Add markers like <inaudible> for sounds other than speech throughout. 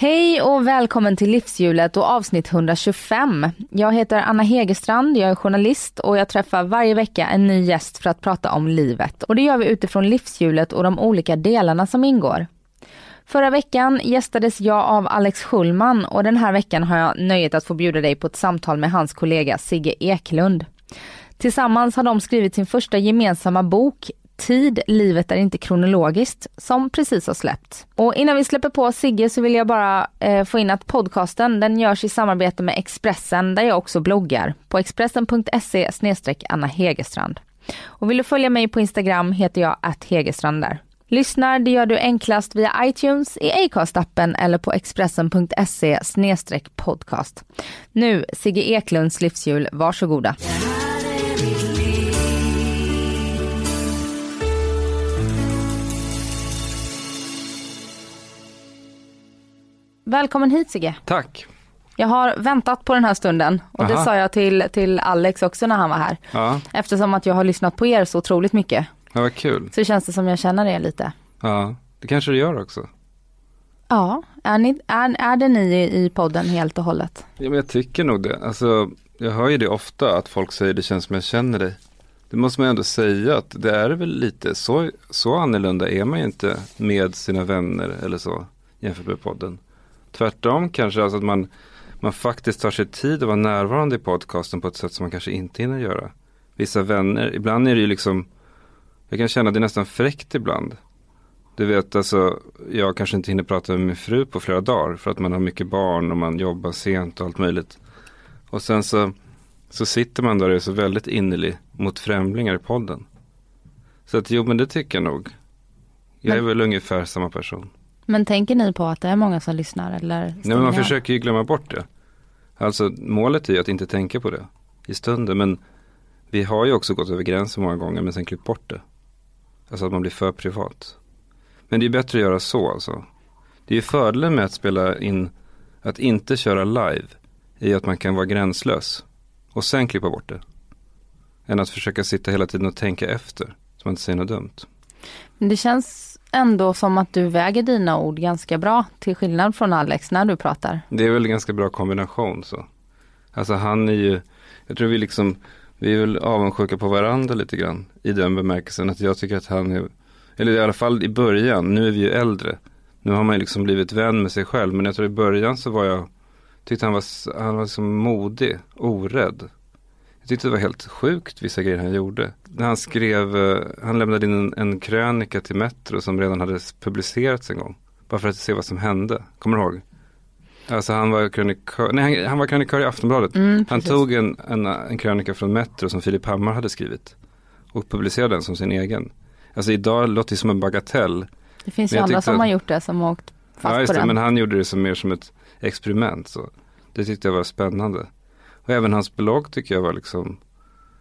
Hej och välkommen till Livshjulet och avsnitt 125. Jag heter Anna Hegerstrand, jag är journalist och jag träffar varje vecka en ny gäst för att prata om livet. Och det gör vi utifrån livshjulet och de olika delarna som ingår. Förra veckan gästades jag av Alex Schulman och den här veckan har jag nöjet att få bjuda dig på ett samtal med hans kollega Sigge Eklund. Tillsammans har de skrivit sin första gemensamma bok Tid, livet är inte kronologiskt, som precis har släppt. Och innan vi släpper på Sigge så vill jag bara eh, få in att podcasten den görs i samarbete med Expressen där jag också bloggar på expressen.se Anna Hegerstrand. Och vill du följa mig på Instagram heter jag att Hegerstrand där. Lyssnar det gör du enklast via iTunes, i Acast-appen eller på expressen.se podcast. Nu Sigge Eklunds livshjul, varsågoda. Det Välkommen hit Sigge. Tack. Jag har väntat på den här stunden och det Aha. sa jag till, till Alex också när han var här. Ja, Eftersom att jag har lyssnat på er så otroligt mycket ja vad kul. så känns det som jag känner er lite. Ja, det kanske du gör också. Ja, är, ni, är, är det ni i- i podden helt och hållet? Ja, men jag tycker nog det. Alltså, jag hör ju det ofta att folk säger det känns som jag känner dig. Det måste man ändå säga att det är väl lite så, så annorlunda är man ju inte med sina vänner eller så jämfört med podden. Tvärtom kanske, alltså att man, man faktiskt tar sig tid att vara närvarande i podcasten på ett sätt som man kanske inte hinner göra. Vissa vänner, ibland är det ju liksom, jag kan känna att det är nästan fräckt ibland. Du vet alltså, jag kanske inte hinner prata med min fru på flera dagar för att man har mycket barn och man jobbar sent och allt möjligt. Och sen så, så sitter man där och är så väldigt innerlig mot främlingar i podden. Så att jo men det tycker jag nog. Jag är Men- väl ungefär samma person. Men tänker ni på att det är många som lyssnar eller? Nej men man försöker ju glömma bort det. Alltså målet är ju att inte tänka på det i stunden. Men vi har ju också gått över gränsen många gånger men sen klippt bort det. Alltså att man blir för privat. Men det är bättre att göra så alltså. Det är ju fördelen med att spela in, att inte köra live. I att man kan vara gränslös. Och sen klippa bort det. Än att försöka sitta hela tiden och tänka efter. Så man inte säger något dumt. Men det känns ändå som att du väger dina ord ganska bra till skillnad från Alex när du pratar. Det är väl en ganska bra kombination så. Alltså han är ju, jag tror vi liksom, vi är väl avundsjuka på varandra lite grann. I den bemärkelsen att jag tycker att han är, eller i alla fall i början, nu är vi ju äldre. Nu har man ju liksom blivit vän med sig själv. Men jag tror i början så var jag, tyckte han var, han var liksom modig, orädd. Jag tyckte det var helt sjukt vissa grejer han gjorde. När han skrev, eh, han lämnade in en, en krönika till Metro som redan hade publicerats en gång. Bara för att se vad som hände. Kommer du ihåg? Alltså han var krönikör, nej han, han var krönikör i Aftonbladet. Mm, Han tog en, en, en krönika från Metro som Filip Hammar hade skrivit. Och publicerade den som sin egen. Alltså idag låter det som en bagatell. Det finns ju andra som att- har gjort det som har åkt fast ja, just på det, den. men han gjorde det som mer som ett experiment. Så. Det tyckte jag var spännande. Och även hans blogg tycker jag var liksom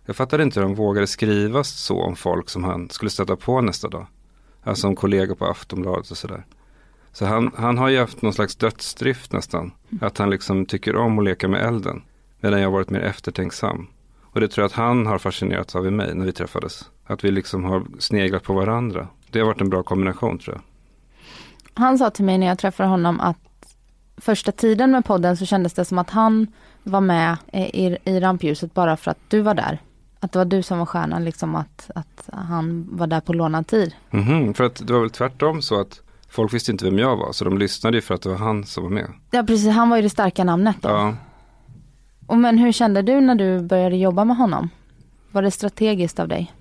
Jag fattade inte hur han vågade skriva så om folk som han skulle stöta på nästa dag. Alltså om kollegor på Aftonbladet och sådär. Så han, han har ju haft någon slags dödsdrift nästan. Att han liksom tycker om att leka med elden. Medan jag har varit mer eftertänksam. Och det tror jag att han har fascinerats av i mig när vi träffades. Att vi liksom har sneglat på varandra. Det har varit en bra kombination tror jag. Han sa till mig när jag träffade honom att första tiden med podden så kändes det som att han var med i, i rampljuset bara för att du var där. Att det var du som var stjärnan, liksom att, att han var där på lånad tid. Mhm, för att det var väl tvärtom så att folk visste inte vem jag var. Så de lyssnade ju för att det var han som var med. Ja precis, han var ju det starka namnet då. Ja, Och men hur kände du när du började jobba med honom? Var det strategiskt av dig?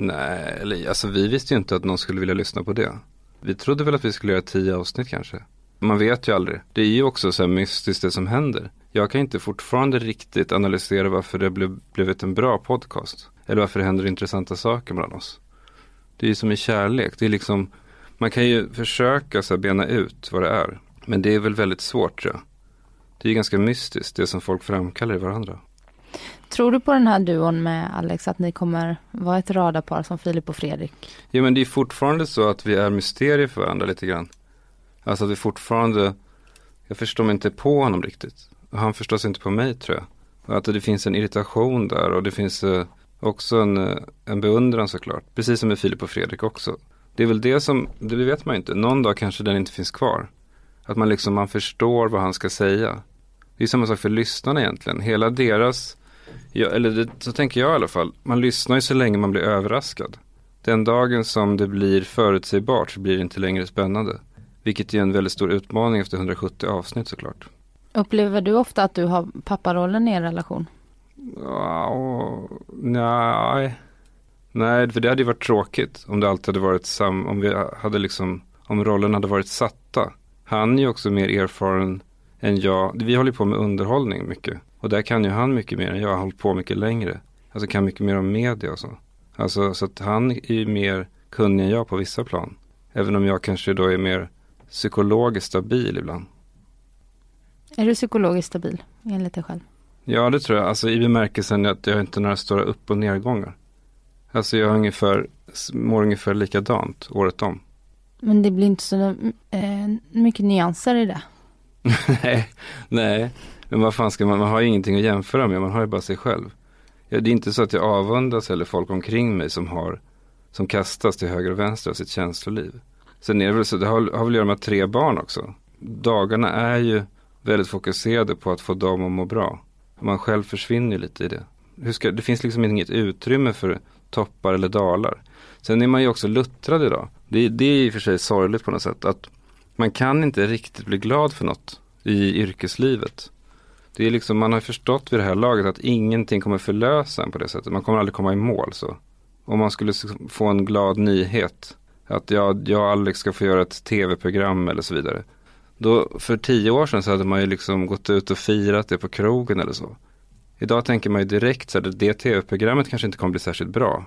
nej, eller alltså vi visste ju inte att någon skulle vilja lyssna på det. Vi trodde väl att vi skulle göra tio avsnitt kanske. Man vet ju aldrig. Det är ju också så här mystiskt det som händer. Jag kan inte fortfarande riktigt analysera varför det blev, blivit en bra podcast. Eller varför det händer intressanta saker mellan oss. Det är ju som i kärlek. Det är liksom, Man kan ju försöka så här, bena ut vad det är. Men det är väl väldigt svårt tror jag. Det är ju ganska mystiskt, det som folk framkallar i varandra. Tror du på den här duon med Alex att ni kommer vara ett radarpar som Filip och Fredrik? Ja men det är fortfarande så att vi är mysterier för varandra lite grann. Alltså att vi fortfarande, jag förstår mig inte på honom riktigt. Och han förstår sig inte på mig tror jag. Och att det finns en irritation där och det finns eh, också en, eh, en beundran såklart. Precis som med Filip och Fredrik också. Det är väl det som, det vet man ju inte. Någon dag kanske den inte finns kvar. Att man liksom, man förstår vad han ska säga. Det är samma sak för lyssnarna egentligen. Hela deras, ja, eller det, så tänker jag i alla fall. Man lyssnar ju så länge man blir överraskad. Den dagen som det blir förutsägbart så blir det inte längre spännande. Vilket är en väldigt stor utmaning efter 170 avsnitt såklart. Upplever du ofta att du har papparollen i er relation? Ja, nej. Nej, för det hade ju varit tråkigt om det alltid hade varit sam, om vi hade liksom, om rollen hade varit satta. Han är ju också mer erfaren än jag. Vi håller på med underhållning mycket. Och där kan ju han mycket mer än jag. har hållit på mycket längre. Alltså kan mycket mer om media och så. Alltså så att han är ju mer kunnig än jag på vissa plan. Även om jag kanske då är mer psykologiskt stabil ibland. Är du psykologiskt stabil enligt dig själv? Ja, det tror jag. Alltså i bemärkelsen att jag inte har några stora upp och nedgångar. Alltså jag har ungefär, mår ungefär likadant året om. Men det blir inte så eh, mycket nyanser i det. <laughs> nej, nej. Men vad fan ska man, man har ju ingenting att jämföra med, man har ju bara sig själv. Ja, det är inte så att jag avundas eller folk omkring mig som har, som kastas till höger och vänster av sitt känsloliv. Sen är det väl så, det har, har väl att göra med tre barn också. Dagarna är ju väldigt fokuserade på att få dem att må bra. Man själv försvinner lite i det. Hur ska, det finns liksom inget utrymme för toppar eller dalar. Sen är man ju också luttrad idag. Det, det är i och för sig sorgligt på något sätt. Att man kan inte riktigt bli glad för något i yrkeslivet. Det är liksom, man har förstått vid det här laget att ingenting kommer förlösa en på det sättet. Man kommer aldrig komma i mål så. Om man skulle få en glad nyhet. Att jag, jag och Alex ska få göra ett tv-program eller så vidare. Då, för tio år sedan så hade man ju liksom gått ut och firat det på krogen eller så. Idag tänker man ju direkt så här, det tv-programmet kanske inte kommer bli särskilt bra.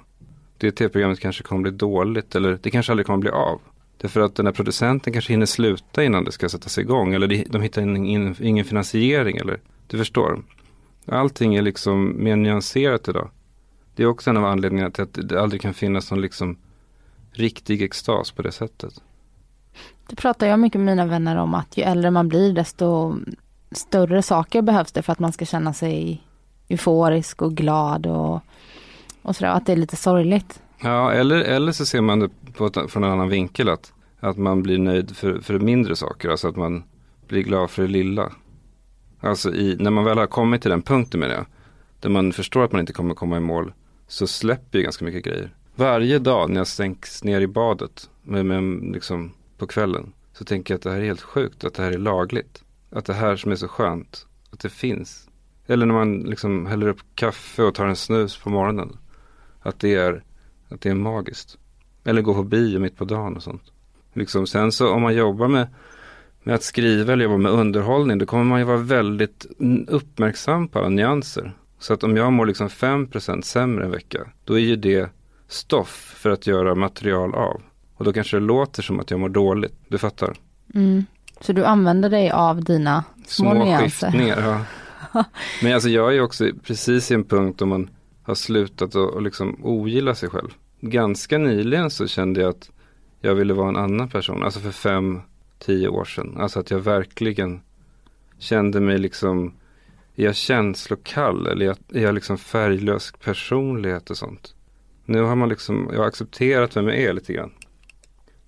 Det tv-programmet kanske kommer bli dåligt eller det kanske aldrig kommer bli av. Därför att den här producenten kanske hinner sluta innan det ska sättas igång. Eller de, hittar in, ingen finansiering. Eller, du förstår. Allting är liksom mer nyanserat idag. Det är också en av anledningarna till att det aldrig kan finnas någon liksom riktig extas på det sättet. Det pratar jag mycket med mina vänner om att ju äldre man blir desto större saker behövs det för att man ska känna sig euforisk och glad och, och sådär. Att det är lite sorgligt. Ja, eller, eller så ser man det på ett, från en annan vinkel. Att, att man blir nöjd för, för mindre saker. Alltså att man blir glad för det lilla. Alltså i, när man väl har kommit till den punkten med det. Där man förstår att man inte kommer komma i mål. Så släpper ju ganska mycket grejer. Varje dag när jag sänks ner i badet. Med, med, liksom, på kvällen. Så tänker jag att det här är helt sjukt. Att det här är lagligt. Att det här som är så skönt. Att det finns. Eller när man liksom häller upp kaffe och tar en snus på morgonen. Att det är, att det är magiskt. Eller gå på bio mitt på dagen och sånt. Liksom, sen så om man jobbar med, med att skriva eller jobba med underhållning. Då kommer man ju vara väldigt uppmärksam på alla nyanser. Så att om jag mår liksom 5% sämre en vecka. Då är ju det stoff för att göra material av. Och då kanske det låter som att jag mår dåligt. Du fattar? Mm. Så du använder dig av dina små, Små skiftningar. Ja. <laughs> Men alltså jag är också precis i en punkt då man har slutat att liksom ogilla sig själv. Ganska nyligen så kände jag att jag ville vara en annan person. Alltså för fem, tio år sedan. Alltså att jag verkligen kände mig liksom är jag känslokall eller är jag, är jag liksom färglös personlighet och sånt. Nu har man liksom, jag har accepterat vem jag är lite grann.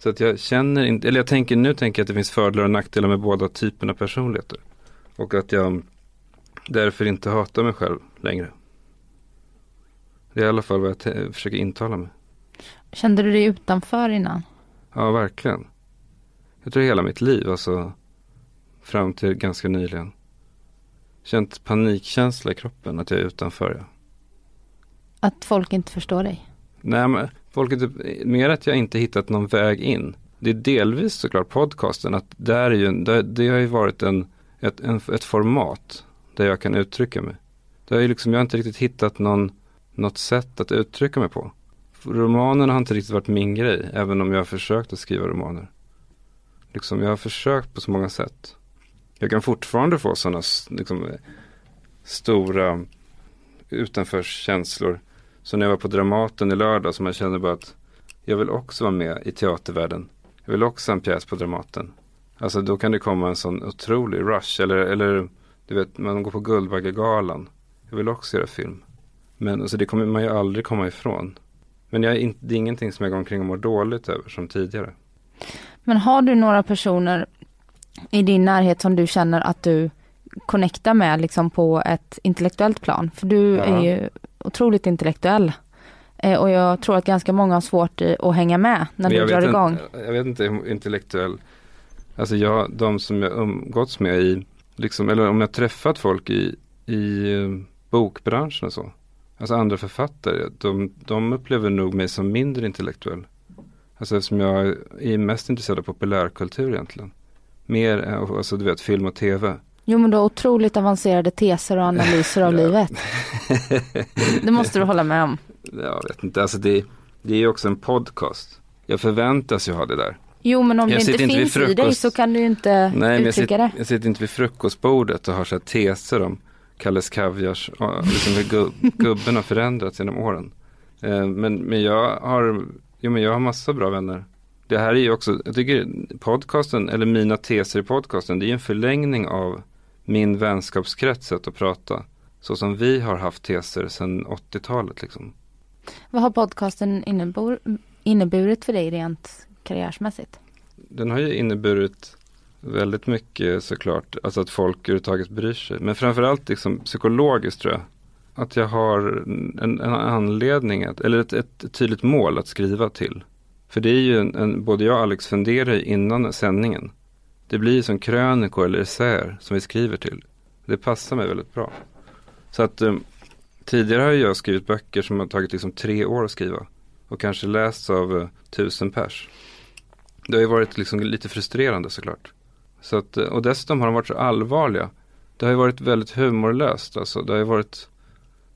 Så att jag känner inte, eller jag tänker nu tänker jag att det finns fördelar och nackdelar med båda typerna av personligheter. Och att jag därför inte hatar mig själv längre. Det är i alla fall vad jag te- försöker intala mig. Kände du dig utanför innan? Ja, verkligen. Jag tror hela mitt liv, alltså fram till ganska nyligen. Känt panikkänsla i kroppen att jag är utanför. Ja. Att folk inte förstår dig? Nej, men folk är typ, mer att jag inte hittat någon väg in. Det är delvis såklart podcasten, att där är ju, där, det har ju varit en, ett, en, ett format där jag kan uttrycka mig. Det har ju liksom, jag har inte riktigt hittat någon, något sätt att uttrycka mig på. romanerna har inte riktigt varit min grej, även om jag har försökt att skriva romaner. Liksom, jag har försökt på så många sätt. Jag kan fortfarande få sådana liksom, eh, stora utanförskänslor. Så när jag var på Dramaten i lördag som jag kände bara att jag vill också vara med i teatervärlden. Jag vill också ha en pjäs på Dramaten. Alltså då kan det komma en sån otrolig rush. Eller, eller du vet, man går på Guldbaggegalan. Jag vill också göra film. Men alltså, det kommer man ju aldrig komma ifrån. Men jag in, det är ingenting som jag går omkring och mår dåligt över som tidigare. Men har du några personer i din närhet som du känner att du connectar med liksom på ett intellektuellt plan? För du Ja. är ju otroligt intellektuell. Eh, och jag tror att ganska många har svårt att hänga med när du drar igång. Inte, jag vet inte hur intellektuell. Alltså jag, de som jag umgåtts med i, liksom, eller om jag träffat folk i, i eh, bokbranschen och så. Alltså andra författare, de, de upplever nog mig som mindre intellektuell. Alltså eftersom jag är mest intresserad av populärkultur egentligen. Mer, än- alltså du vet, film och tv. Jo men du har otroligt avancerade teser och analyser av <laughs> livet. Det måste du hålla med om. Jag vet inte, alltså det, det är ju också en podcast. Jag förväntas ju ha det där. Jo men om Jag det inte finns i dig frukost. så kan du ju inte Nej, men jag, uttrycka sitter, det. jag sitter inte vid frukostbordet och har så här teser om Kalles Kaviars, liksom hur gu- <laughs> gubben har förändrats genom åren. Eh, men, men jag har, jo men jag har massa bra vänner. Det här är ju också, jag tycker podcasten, eller mina teser i podcasten, det är ju en förlängning av min vänskapskrets sätt att prata. Så som vi har haft teser sedan 80-talet liksom. Vad har podcasten innebor, inneburit för dig rent karriärsmässigt? Den har ju inneburit väldigt mycket såklart, alltså att folk överhuvudtaget bryr sig. Men framförallt liksom psykologiskt tror jag. Att jag har en, en anledning, att, eller ett, ett tydligt mål att skriva till. För det är ju en, en både jag och Alex funderar innan sändningen. Det blir ju som krönikor eller essäer som vi skriver till. Det passar mig väldigt bra. Så att um, tidigare har ju jag skrivit böcker som har tagit liksom tre år att skriva. Och kanske lästs av uh, tusen pers. Det har ju varit liksom lite frustrerande såklart. Så att, eh, och dessutom har de varit så allvarliga. Det har ju varit väldigt humorlöst. Alltså. Det har ju varit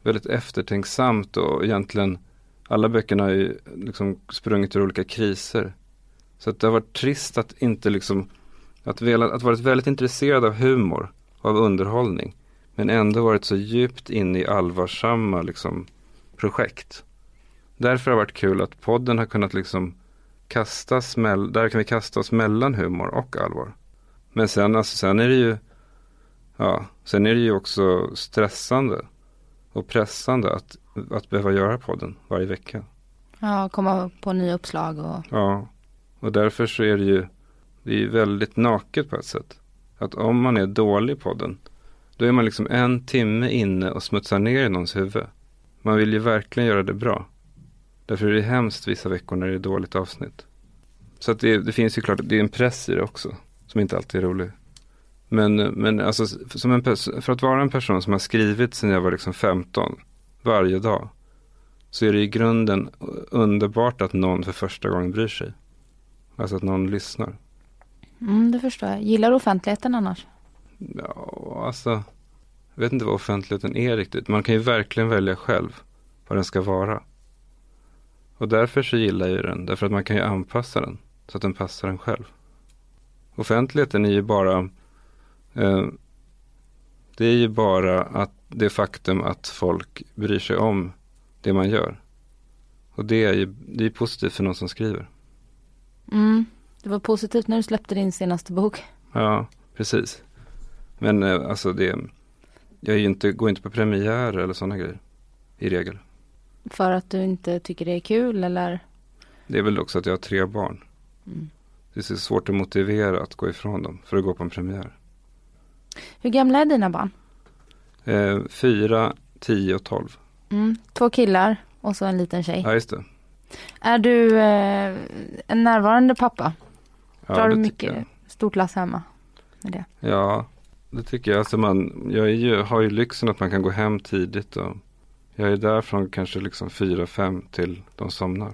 väldigt eftertänksamt och egentligen alla böckerna har ju liksom sprungit ur olika kriser. Så att det har varit trist att inte liksom att, vela, att varit väldigt intresserad av humor och av underhållning. Men ändå varit så djupt inne i allvarsamma liksom, projekt. Därför har det varit kul att podden har kunnat liksom kastas, mell- där kan vi kasta oss mellan humor och allvar. Men sen, alltså, sen är det ju, ja, sen är det ju också stressande och pressande att, att behöva göra podden varje vecka. Ja, komma på nya uppslag och Ja, och därför så är det ju, det är ju väldigt naket på ett sätt. Att om man är dålig i podden, då är man liksom en timme inne och smutsar ner i någons huvud. Man vill ju verkligen göra det bra. Därför är det hemskt vissa veckor när det är dåligt avsnitt. Så att det, det finns ju klart, det är en press i det också, som inte alltid är rolig. Men, men alltså, som en, för att vara en person som har skrivit sedan jag var liksom 15, varje dag, så är det i grunden underbart att någon för första gången bryr sig. Alltså att någon lyssnar mm, det förstår jag. Gillar du offentligheten annars? Ja, alltså, jag vet inte vad offentligheten är riktigt. Man kan ju verkligen välja själv vad den ska vara. Och därför så gillar jag den, därför att man kan ju anpassa den så att den passar en själv. Offentligheten är ju bara, eh, det är ju bara att det faktum att folk bryr sig om det man gör. Och det är ju det är positivt för någon som skriver. Mm. Det var positivt när du släppte din senaste bok. Ja, precis. Men eh, alltså det, jag inte, går inte på premiärer eller sådana grejer. I regel. För att du inte tycker det är kul eller? Det är väl också att jag har tre barn. Mm. Det är så svårt att motivera att gå ifrån dem för att gå på en premiär. Hur gamla är dina barn? Eh, fyra, tio och tolv. Mm. Två killar och så en liten tjej. Ja, just det. Är du eh, en närvarande pappa? Drar du det mycket jag. stort lass hemma? Med det? Ja, det tycker jag. Alltså man, jag ju, har ju lyxen att man kan gå hem tidigt. Och jag är där från kanske liksom fyra, fem till de somnar.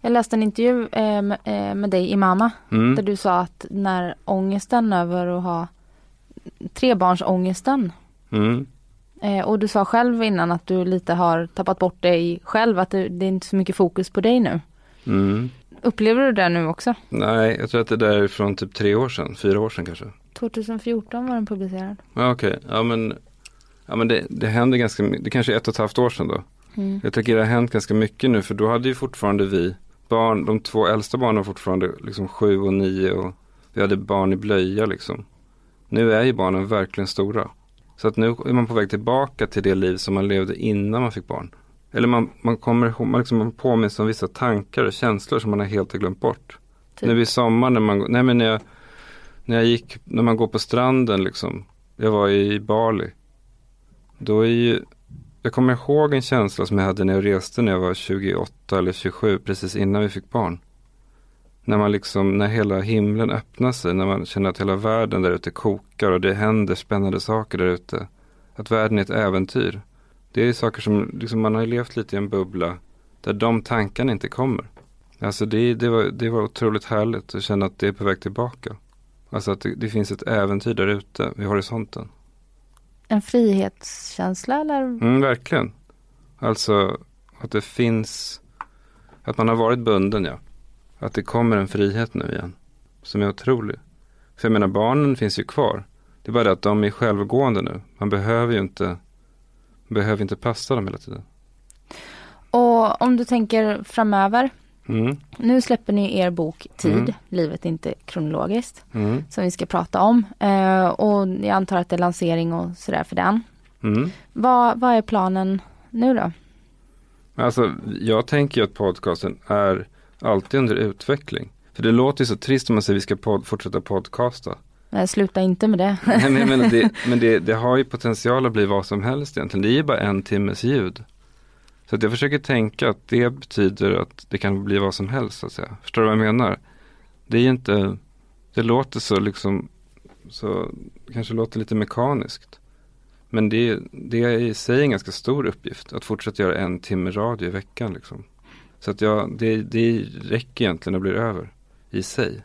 Jag läste en intervju eh, med, eh, med dig i Mamma. Mm. Där du sa att när ångesten över att ha trebarnsångesten Mm. Eh, och du sa själv innan att du lite har tappat bort dig själv, att du, det är inte så mycket fokus på dig nu. Mm. Upplever du det nu också? Nej, jag tror att det där är från typ tre år sedan, fyra år sedan kanske. 2014 var den publicerad. Ja, okej. Ja, men, ja, men det, det händer ganska mycket. Det kanske är ett och ett halvt år sedan då. Mm. Jag tycker det har hänt ganska mycket nu för då hade ju fortfarande vi barn, de två äldsta barnen var fortfarande liksom sju och nio och vi hade barn i blöja liksom. Nu är ju barnen verkligen stora. Så att nu är man på väg tillbaka till det liv som man levde innan man fick barn. Eller man, man kommer ihåg, man liksom påminns om vissa tankar och känslor som man har helt glömt bort. Typ. Nu i sommar när man, nej men när jag, när jag gick, när man går på stranden liksom. Jag var i Bali. Då är ju, jag kommer ihåg en känsla som jag hade när jag reste när jag var 28 eller 27, precis innan vi fick barn. När man liksom, när hela himlen öppnar sig, när man känner att hela världen där ute kokar och det händer spännande saker där ute. Att världen är ett äventyr. Det är saker som, liksom man har levt lite i en bubbla där de tankarna inte kommer. Alltså det, det, var, det var otroligt härligt att känna att det är på väg tillbaka. Alltså att det, det finns ett äventyr där ute vid horisonten. En frihetskänsla eller? Mm, verkligen. Alltså att det finns, att man har varit bunden ja. Att det kommer en frihet nu igen. Som är otrolig. För jag menar barnen finns ju kvar. Det är bara det att de är självgående nu. Man behöver ju inte, behöver inte passa dem hela tiden. Och om du tänker framöver. Mm, Nu släpper ni er bok Tid, Mm. livet inte kronologiskt. mm, Som vi ska prata om. Eh, och jag antar att det är lansering och sådär för den. mm. Vad, vad är planen nu då? Alltså jag tänker att podcasten är alltid under utveckling. För det låter så trist om man säger att vi ska pod- fortsätta podcasta. Eh, sluta inte med det. <laughs> Nej, men det, <laughs> men det, det har ju potential att bli vad som helst egentligen. Det är ju bara en timmes ljud. Så att jag försöker tänka att det betyder att det kan bli vad som helst så att säga. Förstår du vad jag menar? Det är ju inte, det låter så liksom, så kanske låter lite mekaniskt. Men det, är- det är i sig en ganska stor uppgift att fortsätta göra en timme radio i veckan liksom. Så att jag, det, det räcker egentligen och blir över i sig.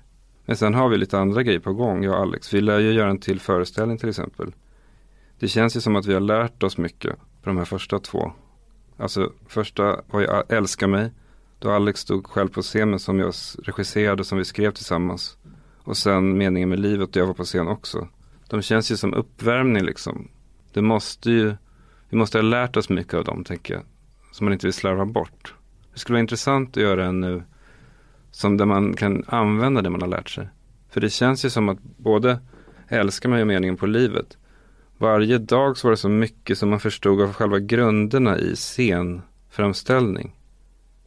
Men sen har vi lite andra grejer på gång, jag och Alex. Vi lär ju göra en till föreställning till exempel. Det känns ju som att vi har lärt oss mycket på de här första två. Alltså första var ju Älska mig. Då Alex stod själv på scenen som jag regisserade och som vi skrev tillsammans. Och sen Meningen med livet och jag var på scen också. De känns ju som uppvärmning liksom. Det måste ju, vi måste ha lärt oss mycket av dem tänker jag. Som man inte vill slarva bort. Det skulle vara intressant att göra en nu som där man kan använda det man har lärt sig. För det känns ju som att både älskar mig och meningen på livet. Varje dag så var det så mycket som man förstod av själva grunderna i scenframställning.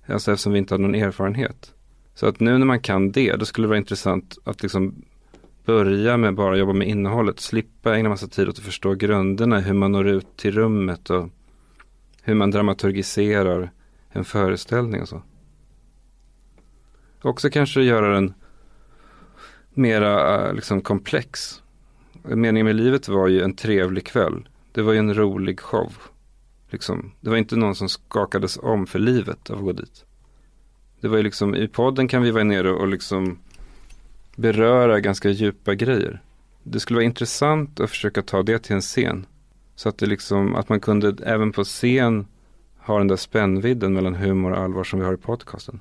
Alltså eftersom vi inte hade någon erfarenhet. Så att nu när man kan det, då skulle det vara intressant att liksom börja med bara jobba med innehållet. Slippa ägna massa tid åt att förstå grunderna, hur man når ut till rummet och hur man dramaturgiserar en föreställning och så. Också kanske göra den mera eh, liksom komplex. Meningen med livet var ju en trevlig kväll. Det var ju en rolig show. Liksom. Det var inte någon som skakades om för livet av att gå dit. Det var ju liksom, i podden kan vi vara nere och liksom beröra ganska djupa grejer. Det skulle vara intressant att försöka ta det till en scen. Så att det liksom, att man kunde även på scen ha den där spännvidden mellan humor och allvar som vi har i podcasten.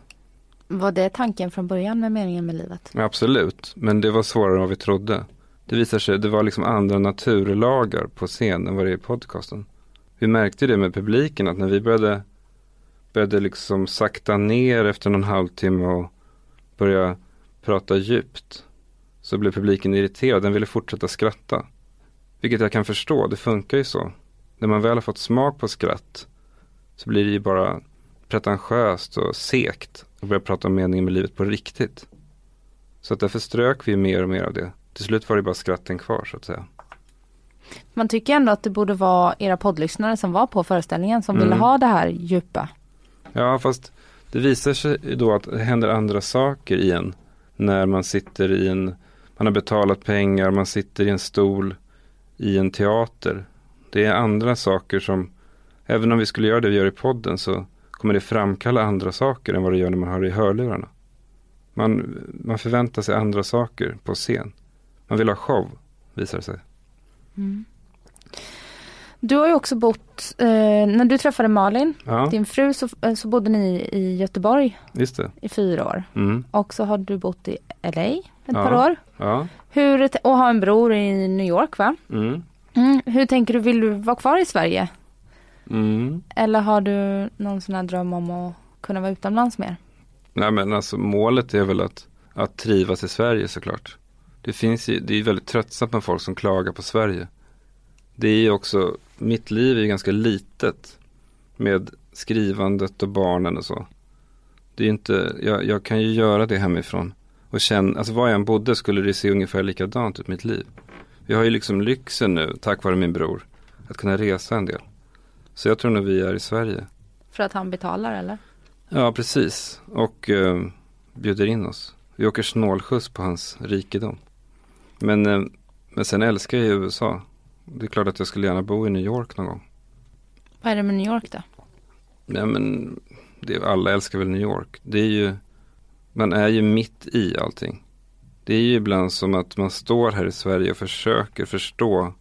Var det tanken från början med meningen med livet? Ja, absolut, men det var svårare än vad vi trodde. Det visar sig, det var liksom andra naturlagar på scen än vad det är i podcasten. Vi märkte det med publiken att när vi började, började liksom sakta ner efter någon halvtimme och börja prata djupt så blev publiken irriterad, den ville fortsätta skratta. Vilket jag kan förstå, det funkar ju så. När man väl har fått smak på skratt så blir det ju bara pretentiöst och sekt och börja prata om meningen med livet på riktigt. Så att därför strök vi mer och mer av det. Till slut var det bara skratten kvar så att säga. Man tycker ändå att det borde vara era poddlyssnare som var på föreställningen som Mm. ville ha det här djupa. Ja, fast det visar sig då att det händer andra saker igen. När man sitter i en, man har betalat pengar, man sitter i en stol i en teater. Det är andra saker som, även om vi skulle göra det vi gör i podden så kommer det framkalla andra saker än vad det gör när man har det i hörlurarna. Man, man förväntar sig andra saker på scen. Man vill ha show, visar det sig. Du har ju också bott, eh, när du träffade Malin, Ja, din fru, så, eh, så bodde ni i Göteborg i fyra år. Mm. Och så har du bott i LA ett Ja. par år. Ja. Hur, och har en bror i New York va? Mm. Mm. Hur tänker du, vill du vara kvar i Sverige? Mm. Eller har du någon sån här dröm om att kunna vara utomlands mer? Nej men alltså målet är väl att, att trivas i Sverige såklart. Det finns ju, det är ju väldigt tröttsamt med folk som klagar på Sverige. Det är ju också, mitt liv är ju ganska litet. Med skrivandet och barnen och så. Det är ju inte, jag, jag kan ju göra det hemifrån. Och känna, alltså var jag än bodde skulle det se ungefär likadant ut mitt liv. Vi har ju liksom lyxen nu, tack vare min bror, att kunna resa en del. Så jag tror nog vi är i Sverige. För att han betalar eller? Ja, precis. Och eh, bjuder in oss. Vi åker snålskjuts på hans rikedom. Men, eh, men sen älskar jag ju USA. Det är klart att jag skulle gärna bo i New York någon gång. Vad är det med New York då? Nej men det, alla älskar väl New York. Det är ju, man är ju mitt i allting. Det är ju ibland som att man står här i Sverige och försöker förstå.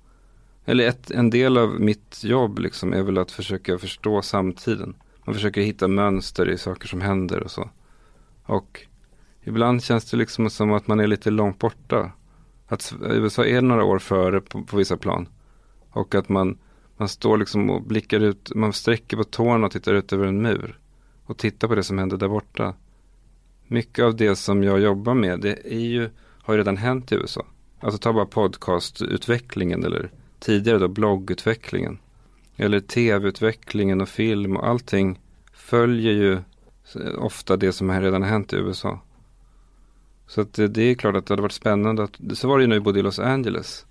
Eller ett, en del av mitt jobb liksom är väl att försöka förstå samtiden. Man försöker hitta mönster i saker som händer och så. Och ibland känns det liksom som att man är lite långt borta. Att USA är några år före på, på vissa plan. Och att man, man står liksom och blickar ut, man sträcker på tårna och tittar ut över en mur. Och tittar på det som händer där borta. Mycket av det som jag jobbar med, det är ju, har ju redan hänt i USA. Alltså ta bara podcastutvecklingen eller tidigare då bloggutvecklingen. Eller tv-utvecklingen och film och allting följer ju ofta det som redan har hänt i USA. Så att det, det är klart att det hade varit spännande. Att, så var det ju när vi bodde i Los Angeles.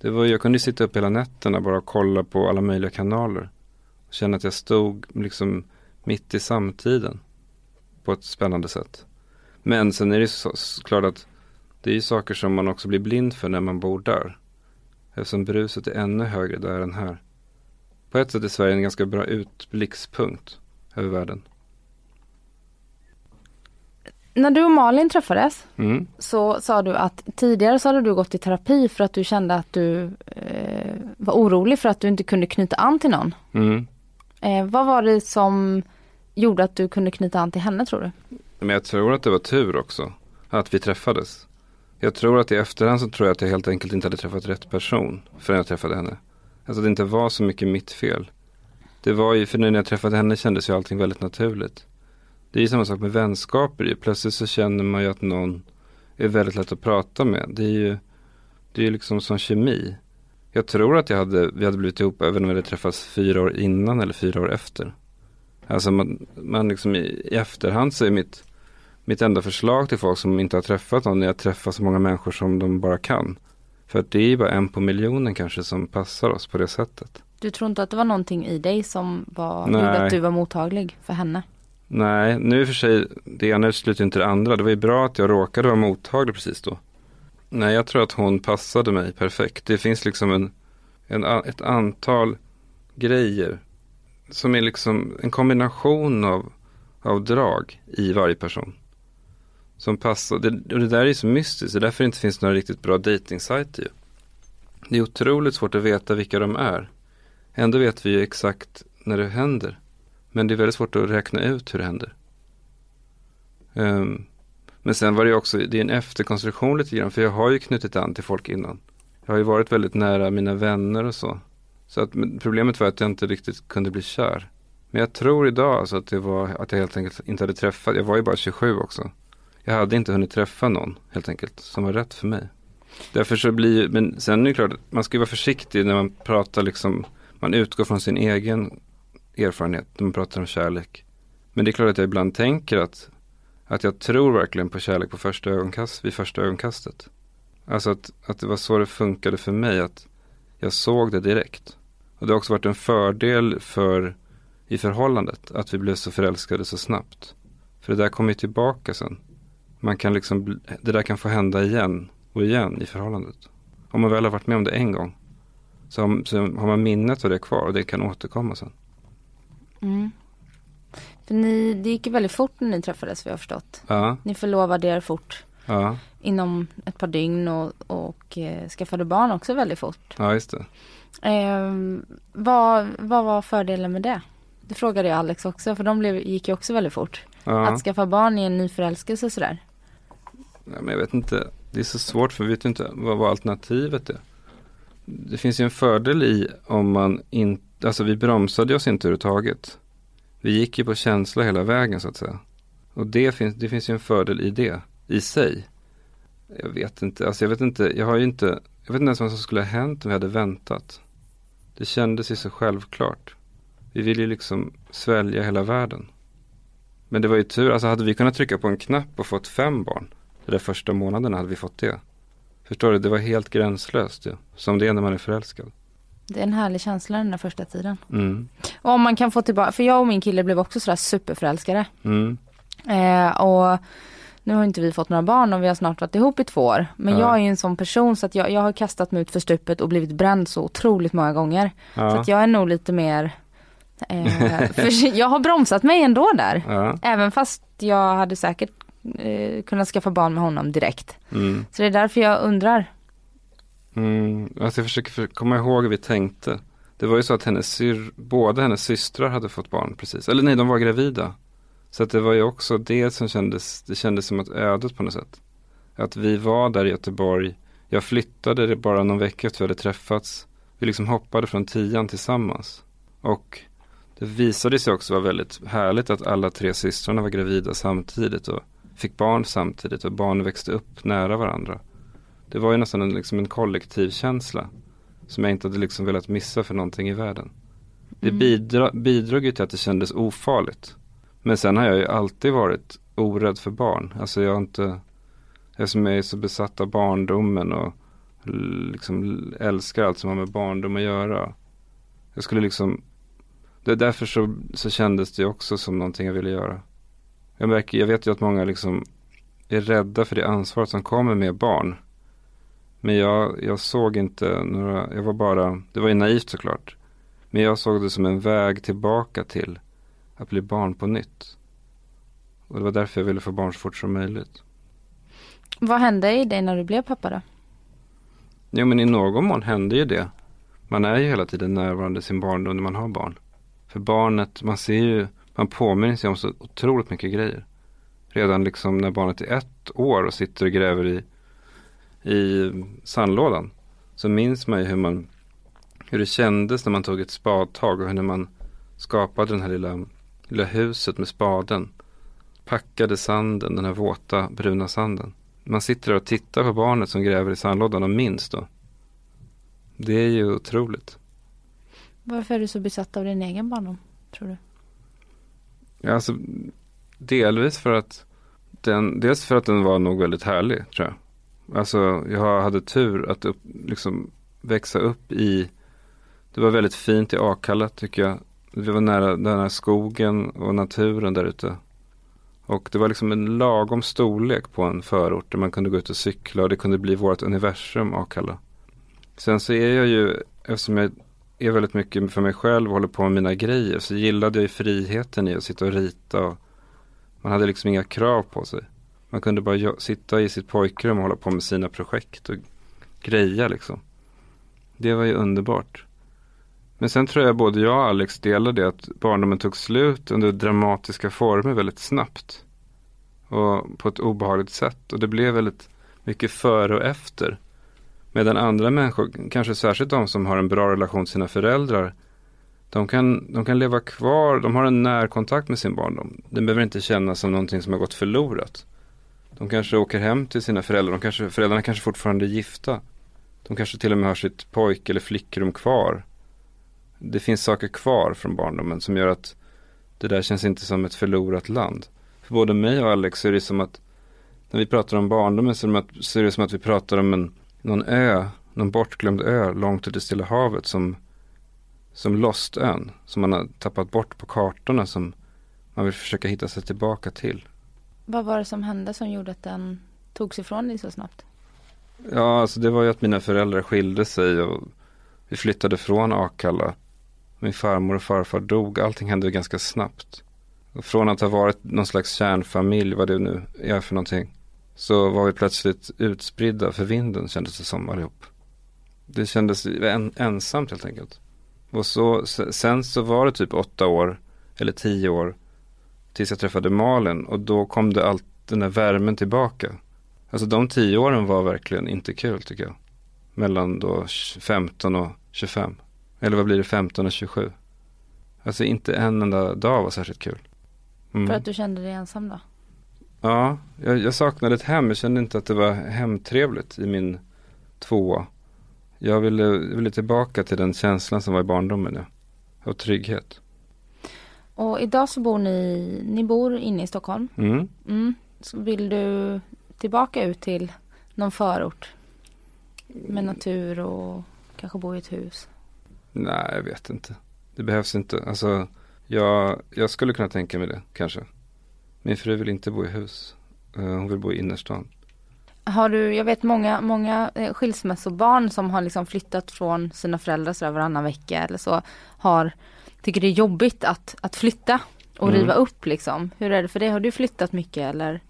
Det var, jag kunde ju sitta upp hela nätterna bara och kolla på alla möjliga kanaler. Och känna att jag stod liksom mitt i samtiden. På ett spännande sätt. Men sen är det så, så klart att det är ju saker som man också blir blind för när man bor där. Eftersom bruset är ännu högre där än här. På ett sätt är Sverige en ganska bra utblickspunkt över världen. När du och Malin träffades Mm. så sa du att tidigare så hade du gått i terapi för att du kände att du eh, var orolig för att du inte kunde knyta an till någon. Mm. Eh, vad var det som gjorde att du kunde knyta an till henne tror du? Men jag tror att det var tur också. Att vi träffades. Jag tror att i efterhand så tror jag att jag helt enkelt inte hade träffat rätt person. Förrän jag träffade henne. Alltså det inte var så mycket mitt fel. Det var ju, för när jag träffade henne kändes ju allting väldigt naturligt. Det är ju samma sak med vänskaper ju. Plötsligt så känner man ju att någon är väldigt lätt att prata med. Det är ju, det är ju liksom som kemi. Jag tror att jag hade, vi hade blivit ihop även om vi hade träffats fyra år innan eller fyra år efter. Alltså man, man liksom i, i efterhand så är mitt, mitt enda förslag till folk som inte har träffat någon är att träffa så många människor som de bara kan. För att det är ju bara en på miljonen kanske som passar oss på det sättet. Du tror inte att det var någonting i dig som var, Nej. gjorde att du var mottaglig för henne? Nej, nu för sig, det ena utesluter inte det andra. Det var ju bra att jag råkade vara mottaglig precis då. Nej, jag tror att hon passade mig perfekt. Det finns liksom en, en, ett antal grejer som är liksom en kombination av, av drag i varje person. Som passar, det, och det där är ju så mystiskt, det är därför det inte finns några riktigt bra dejtingsajter ju. Det är otroligt svårt att veta vilka de är. Ändå vet vi ju exakt när det händer. Men det är väldigt svårt att räkna ut hur det händer. Um, men sen var det ju också, det är en efterkonstruktion lite grann, för jag har ju knutit an till folk innan. Jag har ju varit väldigt nära mina vänner och så. Så att, problemet var att jag inte riktigt kunde bli kär. Men jag tror idag alltså att det var att jag helt enkelt inte hade träffat, jag var ju bara 27 också. Jag hade inte hunnit träffa någon helt enkelt som var rätt för mig. Därför så blir, men sen är det klart, man ska ju vara försiktig när man pratar liksom, man utgår från sin egen erfarenhet när man pratar om kärlek. Men det är klart att jag ibland tänker att, att jag tror verkligen på kärlek på första ögonkast, vid första ögonkastet. Alltså att, att det var så det funkade för mig, att jag såg det direkt. Och det har också varit en fördel för i förhållandet, att vi blev så förälskade så snabbt. För det där kommer ju tillbaka sen. Man kan liksom, det där kan få hända igen och igen i förhållandet. Om man väl har varit med om det en gång, så har, så har man minnet av det kvar och det kan återkomma sen. Mm. För ni, det gick ju väldigt fort när ni träffades jag har förstått. Ja, Ni förlovade er fort. Ja, inom ett par dygn och, och eh, skaffade barn också väldigt fort. ja just det. Eh, vad, vad var fördelen med det? Det frågade jag Alex också för de blev, gick ju också väldigt fort. Ja. Att skaffa barn i en ny förälskelse sådär. Men jag vet inte, det är så svårt för vi vet ju inte vad, vad alternativet är. Det finns ju en fördel i om man inte, alltså vi bromsade oss inte överhuvudtaget. Vi gick ju på känsla hela vägen så att säga. Och det finns, det finns ju en fördel i det, i sig. Jag vet inte, alltså jag vet inte, jag har ju inte, jag vet inte ens vad som skulle ha hänt om vi hade väntat. Det kändes ju så självklart. Vi ville ju liksom svälja hela världen. Men det var ju tur, alltså hade vi kunnat trycka på en knapp och fått fem barn de där första månaderna hade vi fått det. Förstår du? Det var helt gränslöst ju. Som det är när man är förälskad. Det är en härlig känsla den där första tiden. Mm. Och om man kan få tillbaka, för jag och min kille blev också sådär superförälskade. Mm. Eh, och nu har inte vi fått några barn och vi har snart varit ihop i två år. Men Ja. jag är ju en sån person så att jag, jag har kastat mig ut för stupet och blivit bränd så otroligt många gånger. Så Ja. att jag är nog lite mer eh, <laughs> jag har bromsat mig ändå där. Ja. Även fast jag hade säkert eh, kunnat skaffa barn med honom direkt. Mm. Så det är därför jag undrar. Mm. Alltså jag försöker för, komma ihåg hur vi tänkte. Det var ju så att hennes syr, båda hennes systrar hade fått barn precis. Eller nej, de var gravida. Så att det var ju också det som kändes, det kändes som ett ödet på något sätt. Att vi var där i Göteborg. Jag flyttade det bara någon vecka efter vi hade träffats. Vi liksom hoppade från tian tillsammans. Och det visade sig också vara väldigt härligt att alla tre systrarna var gravida samtidigt och fick barn samtidigt och barn växte upp nära varandra. Det var ju nästan en, liksom en kollektivkänsla som jag inte hade liksom velat missa för någonting i världen. Det bidra, bidrog ju till att det kändes ofarligt. Men sen har jag ju alltid varit orädd för barn. Alltså jag har inte, eftersom jag är så besatt av barndomen och liksom älskar allt som har med barndom att göra. Jag skulle liksom, det, därför så, så kändes det också som någonting jag ville göra. Jag, märker, jag vet ju att många liksom är rädda för det ansvaret som kommer med barn. Men jag, jag såg inte några, jag var bara, det var ju naivt såklart. Men jag såg det som en väg tillbaka till att bli barn på nytt. Och det var därför jag ville få barn så fort som möjligt. Vad hände i dig när du blev pappa då? Jo men i någon mån hände ju det. Man är ju hela tiden närvarande sin barndom när man har barn. För barnet, man ser ju, man påminner sig om så otroligt mycket grejer. Redan liksom när barnet är ett år och sitter och gräver i, i sandlådan. Så minns man ju hur man, hur det kändes när man tog ett spadtag och hur man skapade den här lilla, lilla huset med spaden. Packade sanden, den här våta bruna sanden. Man sitter där och tittar på barnet som gräver i sandlådan och minns då. Det är ju otroligt. Varför är du så besatt av din egen barndom, tror du? Ja, alltså, delvis för att den, dels för att den var nog väldigt härlig tror jag. Alltså jag hade tur att upp, liksom växa upp i, det var väldigt fint i Akalla tycker jag. Vi var nära den här skogen och naturen där ute. Och det var liksom en lagom storlek på en förort där man kunde gå ut och cykla och det kunde bli vårt universum Akalla. Sen så är jag ju, eftersom jag är väldigt mycket för mig själv och håller på med mina grejer så gillade jag ju friheten i att sitta och rita. Och man hade liksom inga krav på sig. Man kunde bara sitta i sitt pojkrum och hålla på med sina projekt och greja liksom. Det var ju underbart. Men sen tror jag både jag och Alex delade det att barndomen tog slut under dramatiska former väldigt snabbt. Och på ett obehagligt sätt. Och det blev väldigt mycket före och efter. Medan andra människor, kanske särskilt de som har en bra relation till sina föräldrar, de kan, de kan leva kvar, de har en närkontakt med sin barndom. Den behöver inte kännas som någonting som har gått förlorat. De kanske åker hem till sina föräldrar, de kanske, föräldrarna kanske fortfarande är gifta. De kanske till och med har sitt pojk eller flickrum kvar. Det finns saker kvar från barndomen som gör att det där känns inte som ett förlorat land. För både mig och Alex så är det som att när vi pratar om barndomen så är det, som att, så är det som att vi pratar om en, någon ö, någon bortglömd ö långt ute i Stilla havet som, som Lost-ön. Som man har tappat bort på kartorna som man vill försöka hitta sig tillbaka till. Vad var det som hände som gjorde att den togs ifrån dig så snabbt? Ja, alltså det var ju att mina föräldrar skilde sig och vi flyttade från Akalla. Min farmor och farfar dog, allting hände ganska snabbt. Och från att ha varit någon slags kärnfamilj, vad det nu är för någonting, så var vi plötsligt utspridda för vinden kändes det som allihop. Det kändes en, ensamt helt enkelt. Och så, sen så var det typ åtta år eller tio år tills jag träffade Malin och då kom det allt den där värmen tillbaka. Alltså de tio åren var verkligen inte kul tycker jag. Mellan då 15 och 25. Eller vad blir det, 15 och 27. Alltså inte en enda dag var särskilt kul. Mm. För att du kände dig ensam då? Ja, jag, jag saknade ett hem. Jag kände inte att det var hemtrevligt i min tvåa. Jag ville, jag ville tillbaka till den känslan som var i barndomen. Ja. Och trygghet. Och idag så bor ni, ni bor inne i Stockholm. Mm. Mm. Vill du tillbaka ut till någon förort? Med natur och kanske bo i ett hus? Nej, jag vet inte. Det behövs inte. Alltså, jag, jag skulle kunna tänka mig det, kanske. Min fru vill inte bo i hus. Eh, Hon vill bo i innerstan. Har du, jag vet många, många eh, skilsmässobarn som har liksom flyttat från sina föräldrar så där varannan vecka eller så har, tycker det är jobbigt att, att flytta och Mm. riva upp liksom. Hur är det för dig? Har du flyttat mycket eller?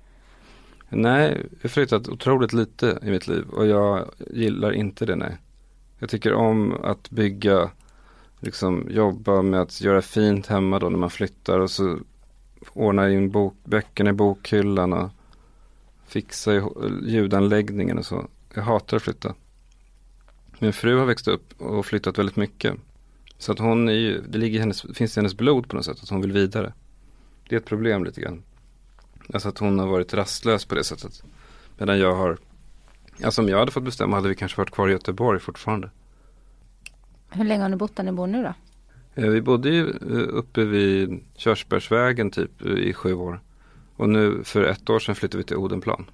Nej, jag har flyttat otroligt lite i mitt liv och jag gillar inte det, nej. Jag tycker om att bygga, liksom jobba med att göra fint hemma då när man flyttar och så ordna in bok, böckerna i bokhyllan och fixa i ljudanläggningen och så. Jag hatar att flytta. Min fru har växt upp och flyttat väldigt mycket. Så att hon är ju, det ligger i hennes, finns i hennes blod på något sätt att hon vill vidare. Det är ett problem lite grann. Alltså att hon har varit rastlös på det sättet. Medan jag har, alltså om jag hade fått bestämma hade vi kanske varit kvar i Göteborg fortfarande. Hur länge har ni bott där ni bor nu då? Eh, Vi bodde ju eh, uppe vid Körsbärsvägen typ eh, i sju år. Och nu för ett år sedan flyttade vi till Odenplan.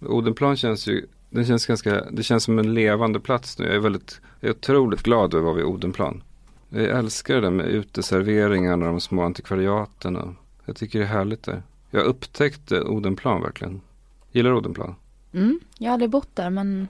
Odenplan känns ju, den känns ganska, det känns som en levande plats nu. Jag är väldigt, jag är otroligt glad över att vara vid Odenplan. Jag älskar det där med uteserveringarna och de små antikvariaten. Och jag tycker det är härligt där. Jag upptäckte Odenplan verkligen. Gillar Odenplan. Mm, jag har aldrig bott där men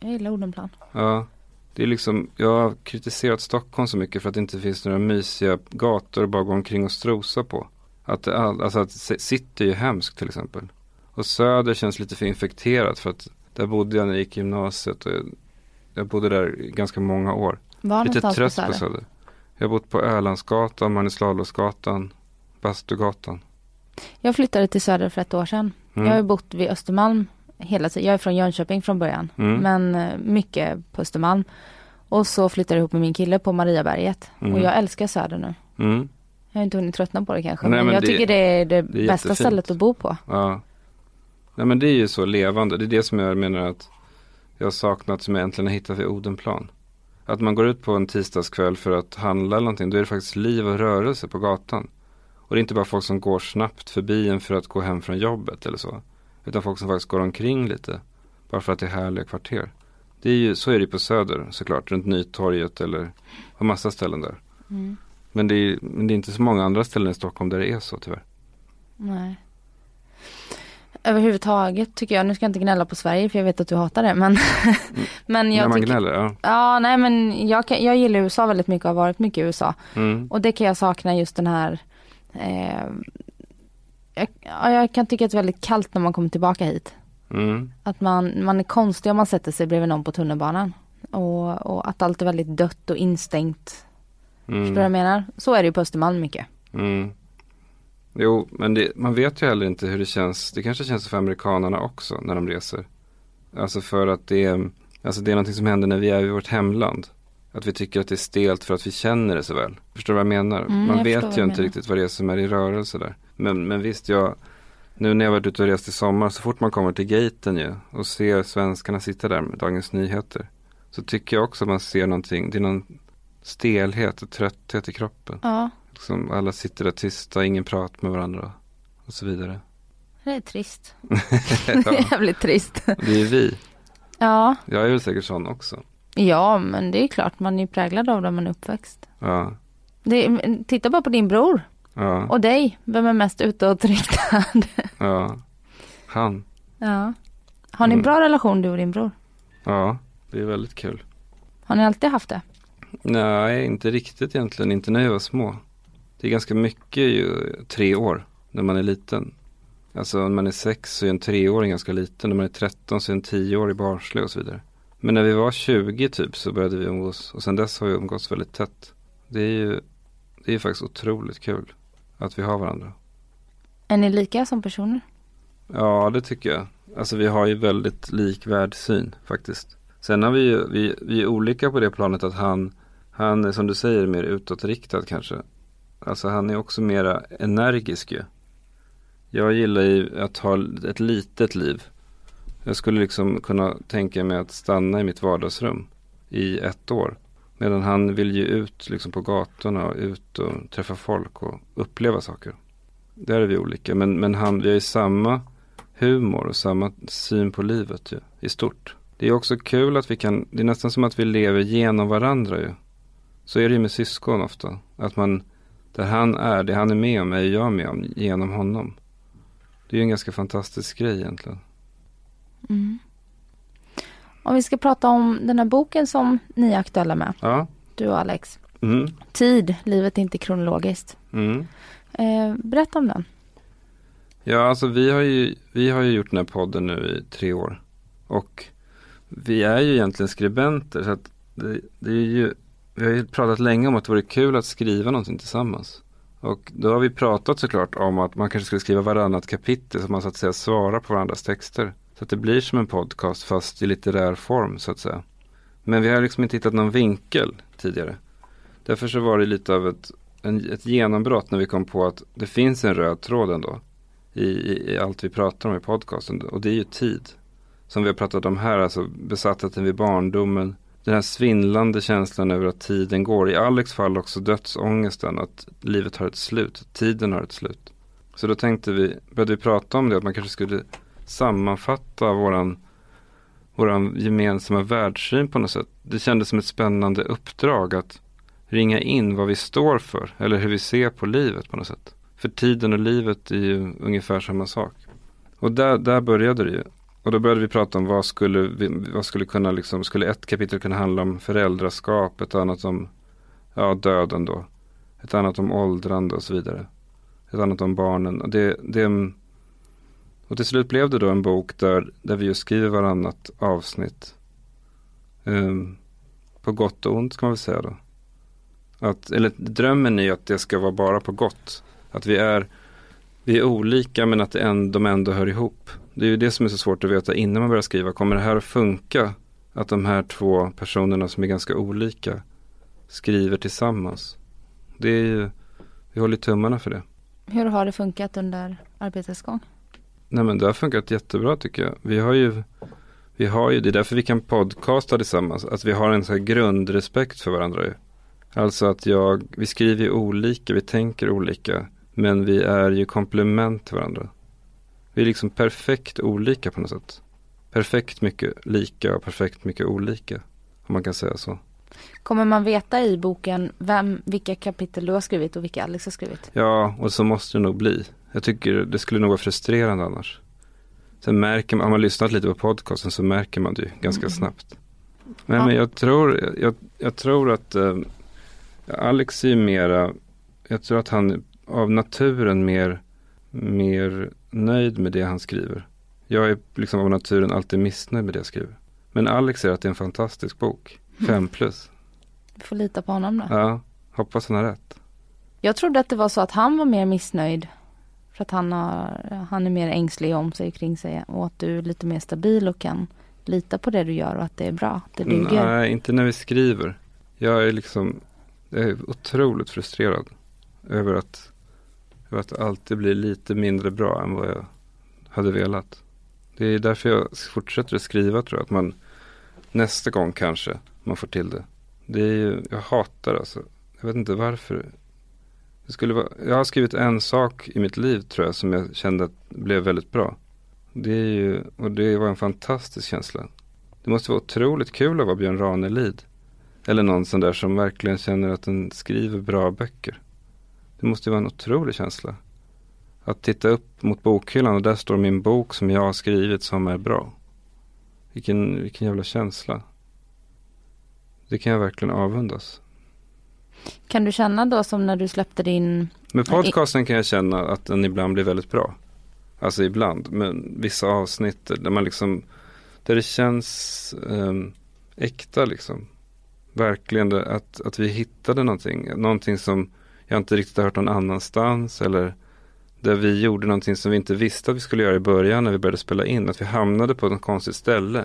jag gillar Odenplan. Ja, det är liksom, jag har kritiserat Stockholm så mycket för att det inte finns några mysiga gator att bara gå omkring och strosa på. Att all- alltså att city är ju hemskt till exempel. Och Söder känns lite för infekterat för att där bodde jag när jag gick gymnasiet och jag, jag bodde där ganska många år. Var lite trött på Söder? Jag har bott på Ölandsgatan, Magnus Bastugatan. Jag flyttade till Söder för ett år sedan. Mm. Jag har bott vid Östermalm hela tiden. Jag är från Jönköping från början. Mm. Men eh, mycket på Östermalm. Och så flyttade jag ihop med min kille på Mariaberget. Mm. Och jag älskar Söder nu. Mm. Jag har inte hunnit tröttna på det kanske. Nej, men, men jag det- tycker det är det, är bästa jättefint. stället att bo på. Ja. Nej men det är ju så levande. Det är det som jag menar att jag har saknat som jag äntligen har hittat vid Odenplan. Att man går ut på en tisdagskväll för att handla eller någonting. Då är det faktiskt liv och rörelse på gatan. Och det är inte bara folk som går snabbt förbi en för att gå hem från jobbet eller så. Utan folk som faktiskt går omkring lite. Bara för att det är härliga kvarter. Det är ju, så är det på Söder såklart. Runt Nytorget eller på massa ställen där. Mm. Men det, är, men det är inte så många andra ställen i Stockholm där det är så tyvärr. Nej. Överhuvudtaget tycker jag, nu ska jag inte gnälla på Sverige för jag vet att du hatar det. Men, <laughs> men När jag man tycker, gnäller, ja. Ja, nej men jag, kan, jag gillar USA väldigt mycket och har varit mycket i USA. Mm. Och det kan jag sakna just den här eh, jag, ja, jag kan tycka att det är väldigt kallt när man kommer tillbaka hit. Mm. Att man, man är konstig om man sätter sig bredvid någon på tunnelbanan. Och, och att allt är väldigt dött och instängt. Mm. Förstår du vad jag menar? Så är det ju på Östermalm mycket. Mm. Jo, men det, man vet ju heller inte hur det känns. Det kanske känns för amerikanerna också när de reser. Alltså för att det är, alltså det är någonting som händer när vi är i vårt hemland. Att vi tycker att det är stelt för att vi känner det så väl. Förstår du vad jag menar? Mm, man jag vet ju inte menar. riktigt vad det är som är i rörelse där. Men, men visst, jag, nu när jag varit ute och rest i sommar, så fort man kommer till gaten ju och ser svenskarna sitta där med Dagens Nyheter. Så tycker jag också att man ser någonting, det är någon stelhet och trötthet i kroppen. Ja, Liksom alla sitter där tysta, ingen pratar med varandra och så vidare. det är trist. <laughs> Det är jävligt trist. Det är vi. Ja, Jag är väl säkert sån också. ja men det är klart man är ju präglad av det man är uppväxt. Ja, Det titta bara på din bror ja, och dig. Vem är mest utåtriktad? <laughs> ja. Han. ja. Har ni Mm. bra relation du och din bror? Ja, det är väldigt kul. Har ni alltid haft det? Nej, inte riktigt egentligen. Inte när jag var små. Det är ganska mycket ju, tre år när man är liten. Alltså när man är sex så är en treåring ganska liten. När man är 13 så är en tioårig barnslig och så vidare. Men när vi var 20 typ så började vi umgås. Och sen dess har vi umgås väldigt tätt. Det är ju det är faktiskt otroligt kul att vi har varandra. Är ni lika som personer? Ja, det tycker jag. Alltså vi har ju väldigt likvärd syn faktiskt. Sen har vi ju, vi, vi är olika på det planet att han, han är som du säger mer utåtriktad kanske. Alltså han är också mera energisk ju. Jag gillar ju att ha ett litet liv. Jag skulle liksom kunna tänka mig att stanna i mitt vardagsrum i ett år. Medan han vill ju ut liksom på gatorna och ut och träffa folk och uppleva saker. Där är vi olika. Men, men han, vi har ju samma humor och samma syn på livet ju, i stort. Det är också kul att vi kan, det är nästan som att vi lever genom varandra ju. Så är det ju med syskon ofta. Att man, där han är, det han är med om är ju jag med om genom honom. Det är ju en ganska fantastisk grej egentligen. Mm. Om vi ska prata om den här boken som ni är aktuella med, Ja. du och Alex. Mm. Tid, livet är inte kronologiskt. Mm. Eh, berätta om den. Ja, alltså vi har, ju, vi har ju gjort den här podden nu i tre år. Och vi är ju egentligen skribenter. Så att det, det är ju, vi har ju pratat länge om att det vore kul att skriva någonting tillsammans. Och då har vi pratat såklart om att man kanske skulle skriva varannat kapitel så man så att säga svarar på varandras texter. Så att det blir som en podcast fast i litterär form så att säga. Men vi har liksom inte hittat någon vinkel tidigare. Därför så var det lite av ett, en, ett genombrott när vi kom på att det finns en röd tråd ändå i, i, i allt vi pratar om i podcasten. Och det är ju tid. Som vi har pratat om här, alltså besattheten vid barndomen. Den här svindlande känslan över att tiden går. I Alex fall också dödsångesten, att livet har ett slut. Tiden har ett slut. Så då tänkte vi, började vi prata om det, att man kanske skulle sammanfatta våran, våran gemensamma världssyn på något sätt. Det kändes som ett spännande uppdrag att ringa in vad vi står för, eller hur vi ser på livet på något sätt. För tiden och livet är ju ungefär samma sak. Och där, där började det ju. Och då började vi prata om vad skulle, vi, vad skulle kunna liksom, skulle ett kapitel kunna handla om föräldraskap, ett annat om ja, döden då. Ett annat om åldrande och så vidare. Ett annat om barnen. Det, det, och till slut blev det då en bok där, där vi just skriver varannat avsnitt. Um, på gott och ont ska man väl säga då. Att, eller drömmen är ju att det ska vara bara på gott. Att vi är, vi är olika men att ändå, de ändå hör ihop. Det är ju det som är så svårt att veta innan man börjar skriva. Kommer det här att funka? Att de här två personerna som är ganska olika skriver tillsammans. Det är ju, vi håller tummarna för det. Hur har det funkat under arbetets gång? Nej men det har funkat jättebra tycker jag. Vi har ju, vi har ju, det är därför vi kan podcasta tillsammans. Att vi har en så här grundrespekt för varandra ju. Alltså att jag, vi skriver olika, vi tänker olika. Men vi är ju komplement till varandra. Vi är liksom perfekt olika på något sätt. Perfekt mycket lika och perfekt mycket olika. Om man kan säga så. Kommer man veta i boken vem, vilka kapitel du har skrivit och vilka Alex har skrivit? Ja, och så måste det nog bli. Jag tycker det skulle nog vara frustrerande annars. Sen märker man, har man lyssnat lite på podcasten så märker man det ju ganska snabbt. Men, Ja. men jag tror, jag, jag tror att eh, Alex är ju mera, jag tror att han av naturen mer, mer nöjd med det han skriver. Jag är liksom av naturen alltid missnöjd med det jag skriver. Men Alex säger att det är en fantastisk bok. Fem plus. Vi får lita på honom då. Ja, hoppas han har rätt. Jag trodde att det var så att han var mer missnöjd. För att han, har, han är mer ängslig om sig kring sig och att du är lite mer stabil och kan lita på det du gör och att det är bra. Det duger. Nej, inte när vi skriver. Jag är liksom, jag är otroligt frustrerad över att, över att alltid blir lite mindre bra än vad jag hade velat. Det är därför jag fortsätter att skriva tror jag. Att man nästa gång kanske man får till det. Det är ju, jag hatar alltså. Jag vet inte varför. Det skulle vara, jag har skrivit en sak i mitt liv tror jag som jag kände att blev väldigt bra. Det är ju, och det var en fantastisk känsla. Det måste vara otroligt kul att vara Björn Ranelid. Eller någon sån där som verkligen känner att den skriver bra böcker. Det måste vara en otrolig känsla. Att titta upp mot bokhyllan och där står min bok som jag har skrivit som är bra. Vilken, vilken jävla känsla. Det kan jag verkligen avundas. Kan du känna då som när du släppte din... Med podcasten kan jag känna att den ibland blir väldigt bra. Alltså ibland, men vissa avsnitt där man liksom, där det känns um, äkta liksom. Verkligen det, att, att vi hittade någonting, någonting som jag inte riktigt har hört någon annanstans eller där vi gjorde någonting som vi inte visste att vi skulle göra i början när vi började spela in. Att vi hamnade på ett konstigt ställe.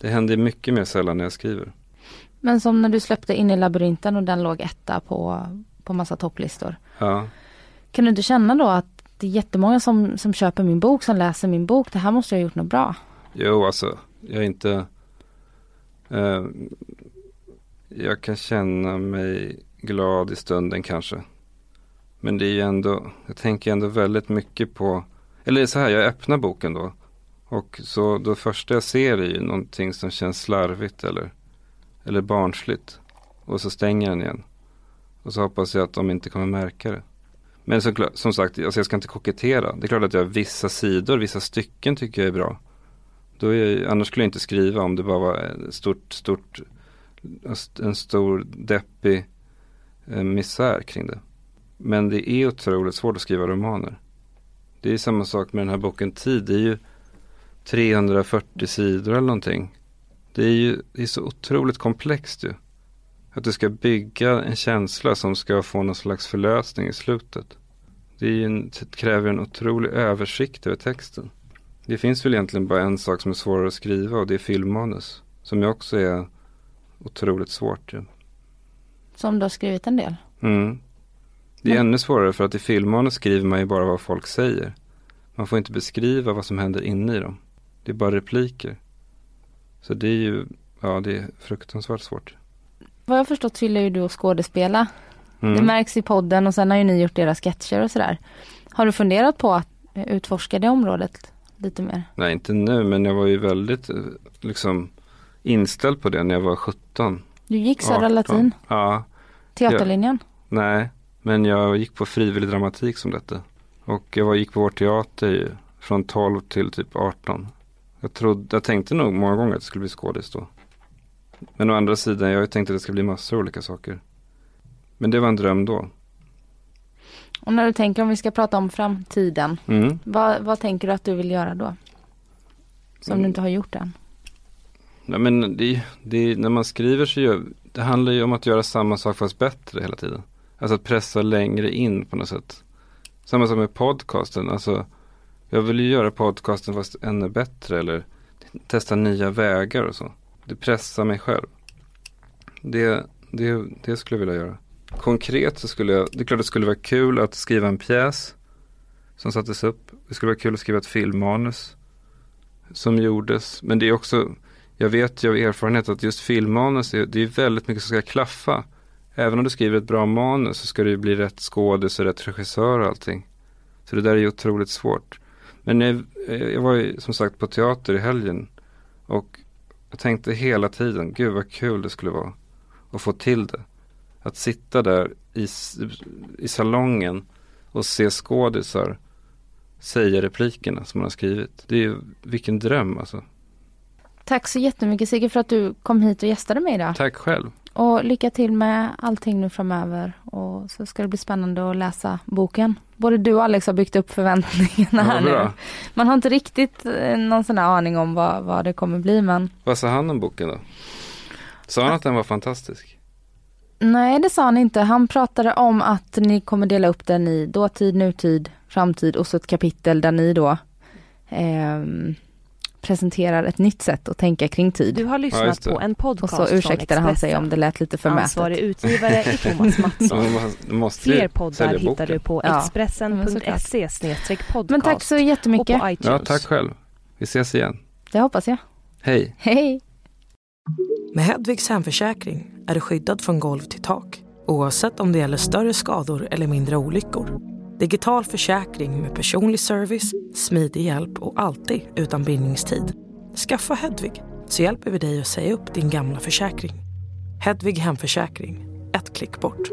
Det händer mycket mer sällan när jag skriver. Men som när du släppte in i labyrinten och den låg etta på, på massa topplistor. Ja, Kan du inte känna då att det är jättemånga som, som köper min bok, som läser min bok. Det här måste jag ha gjort något bra. jo alltså, jag är inte... Eh, jag kan känna mig glad i stunden kanske. Men det är ju ändå, jag tänker ändå väldigt mycket på, eller så här, jag öppnar boken då. Och så det första jag ser är ju någonting som känns slarvigt eller, eller barnsligt. Och så stänger jag den igen. Och så hoppas jag att de inte kommer märka det. Men så, som sagt, alltså jag ska inte kokettera. Det är klart att jag vissa sidor, vissa stycken tycker jag är bra. Då är jag, annars skulle jag inte skriva om det bara var eh, stort, stort, alltså en stor deppig eh, misär kring det. Men det är otroligt svårt att skriva romaner. Det är samma sak med den här boken Tid. Det är ju 340 sidor eller någonting. Det är ju det är så otroligt komplext ju. Att du ska bygga en känsla som ska få någon slags förlösning i slutet. Det, en, det kräver en otrolig översikt över texten. Det finns väl egentligen bara en sak som är svårare att skriva och det är filmmanus. Som ju också är otroligt svårt ju. Som du har skrivit en del. Mm. Det är Men- ännu svårare för att i filmmanus skriver man ju bara vad folk säger. Man får inte beskriva vad som händer inne i dem. Det är bara repliker. Så det är ju, ja det är fruktansvärt svårt. Vad jag förstått så gillar ju du att skådespela. Mm. Det märks i podden och sen har ju ni gjort era sketcher och sådär. Har du funderat på att utforska det området lite mer? Nej, inte nu, men jag var ju väldigt eh, liksom inställd på det när jag var 17. Du gick Södra 18. Latin, Ja, teaterlinjen. nej, men jag gick på frivillig dramatik som detta. Och jag var, gick på vår teater ju, från 12 till typ 18. Jag, trodde, jag tänkte nog många gånger att det skulle bli skådis då. Men å andra sidan, jag tänkte att det skulle bli massor av olika saker. Men det var en dröm då. Och när du tänker om vi ska prata om framtiden. Mm. Vad, vad tänker du att du vill göra då? Som Mm. du inte har gjort än. Nej, men det, det, när man skriver så gör, det handlar ju om att göra samma sak fast bättre hela tiden. Alltså att pressa längre in på något sätt. Samma sak med podcasten. Alltså, jag vill ju göra podcasten fast ännu bättre eller testa nya vägar och så. Det pressar mig själv. Det, det, det skulle jag vilja göra. Konkret så skulle jag, det är klart det skulle vara kul att skriva en pjäs som sattes upp. Det skulle vara kul att skriva ett filmmanus som gjordes. Men det är också, jag vet ju av erfarenhet att just filmmanus, är, det är väldigt mycket som ska klaffa. Även om du skriver ett bra manus så ska det ju bli rätt skådis och rätt regissör och allting. Så det där är ju otroligt svårt. Men jag, jag var ju som sagt på teater i helgen. Och jag tänkte hela tiden, gud vad kul det skulle vara att få till det. Att sitta där i, i salongen och se skådisar säga replikerna som man har skrivit. Det är ju, vilken dröm alltså. Tack så jättemycket Sigge för att du kom hit och gästade mig idag. Tack själv. Och lycka till med allting nu framöver. Och så ska det bli spännande att läsa boken. Både du och Alex har byggt upp förväntningarna här nu. Man har inte riktigt eh, någon sån här aning om vad, vad det kommer bli men Vad sa han om boken då? Sa han att den var fantastisk? Nej det sa han inte. Han pratade om att ni kommer dela upp den i dåtid, nutid, framtid och så ett kapitel där ni då ehm, presenterar ett nytt sätt att tänka kring tid. Du har Ja, lyssnat det. på en och podcast så från ursäktade han sig om det lät lite förmätet. Ansvarig utgivare är Thomas <laughs> Mattsson. Fler poddar hittar du på Ja, expressen.se podcast Men tack så och jättemycket. på iTunes. Ja, tack själv. Vi ses igen. Det hoppas jag. Hej. Hej! Med Hedvigs hemförsäkring är du skyddad från golv till tak oavsett om det gäller större skador eller mindre olyckor. Digital försäkring med personlig service, smidig hjälp och alltid utan bindningstid. Skaffa Hedvig så hjälper vi dig att säga upp din gamla försäkring. Hedvig hemförsäkring, ett klick bort.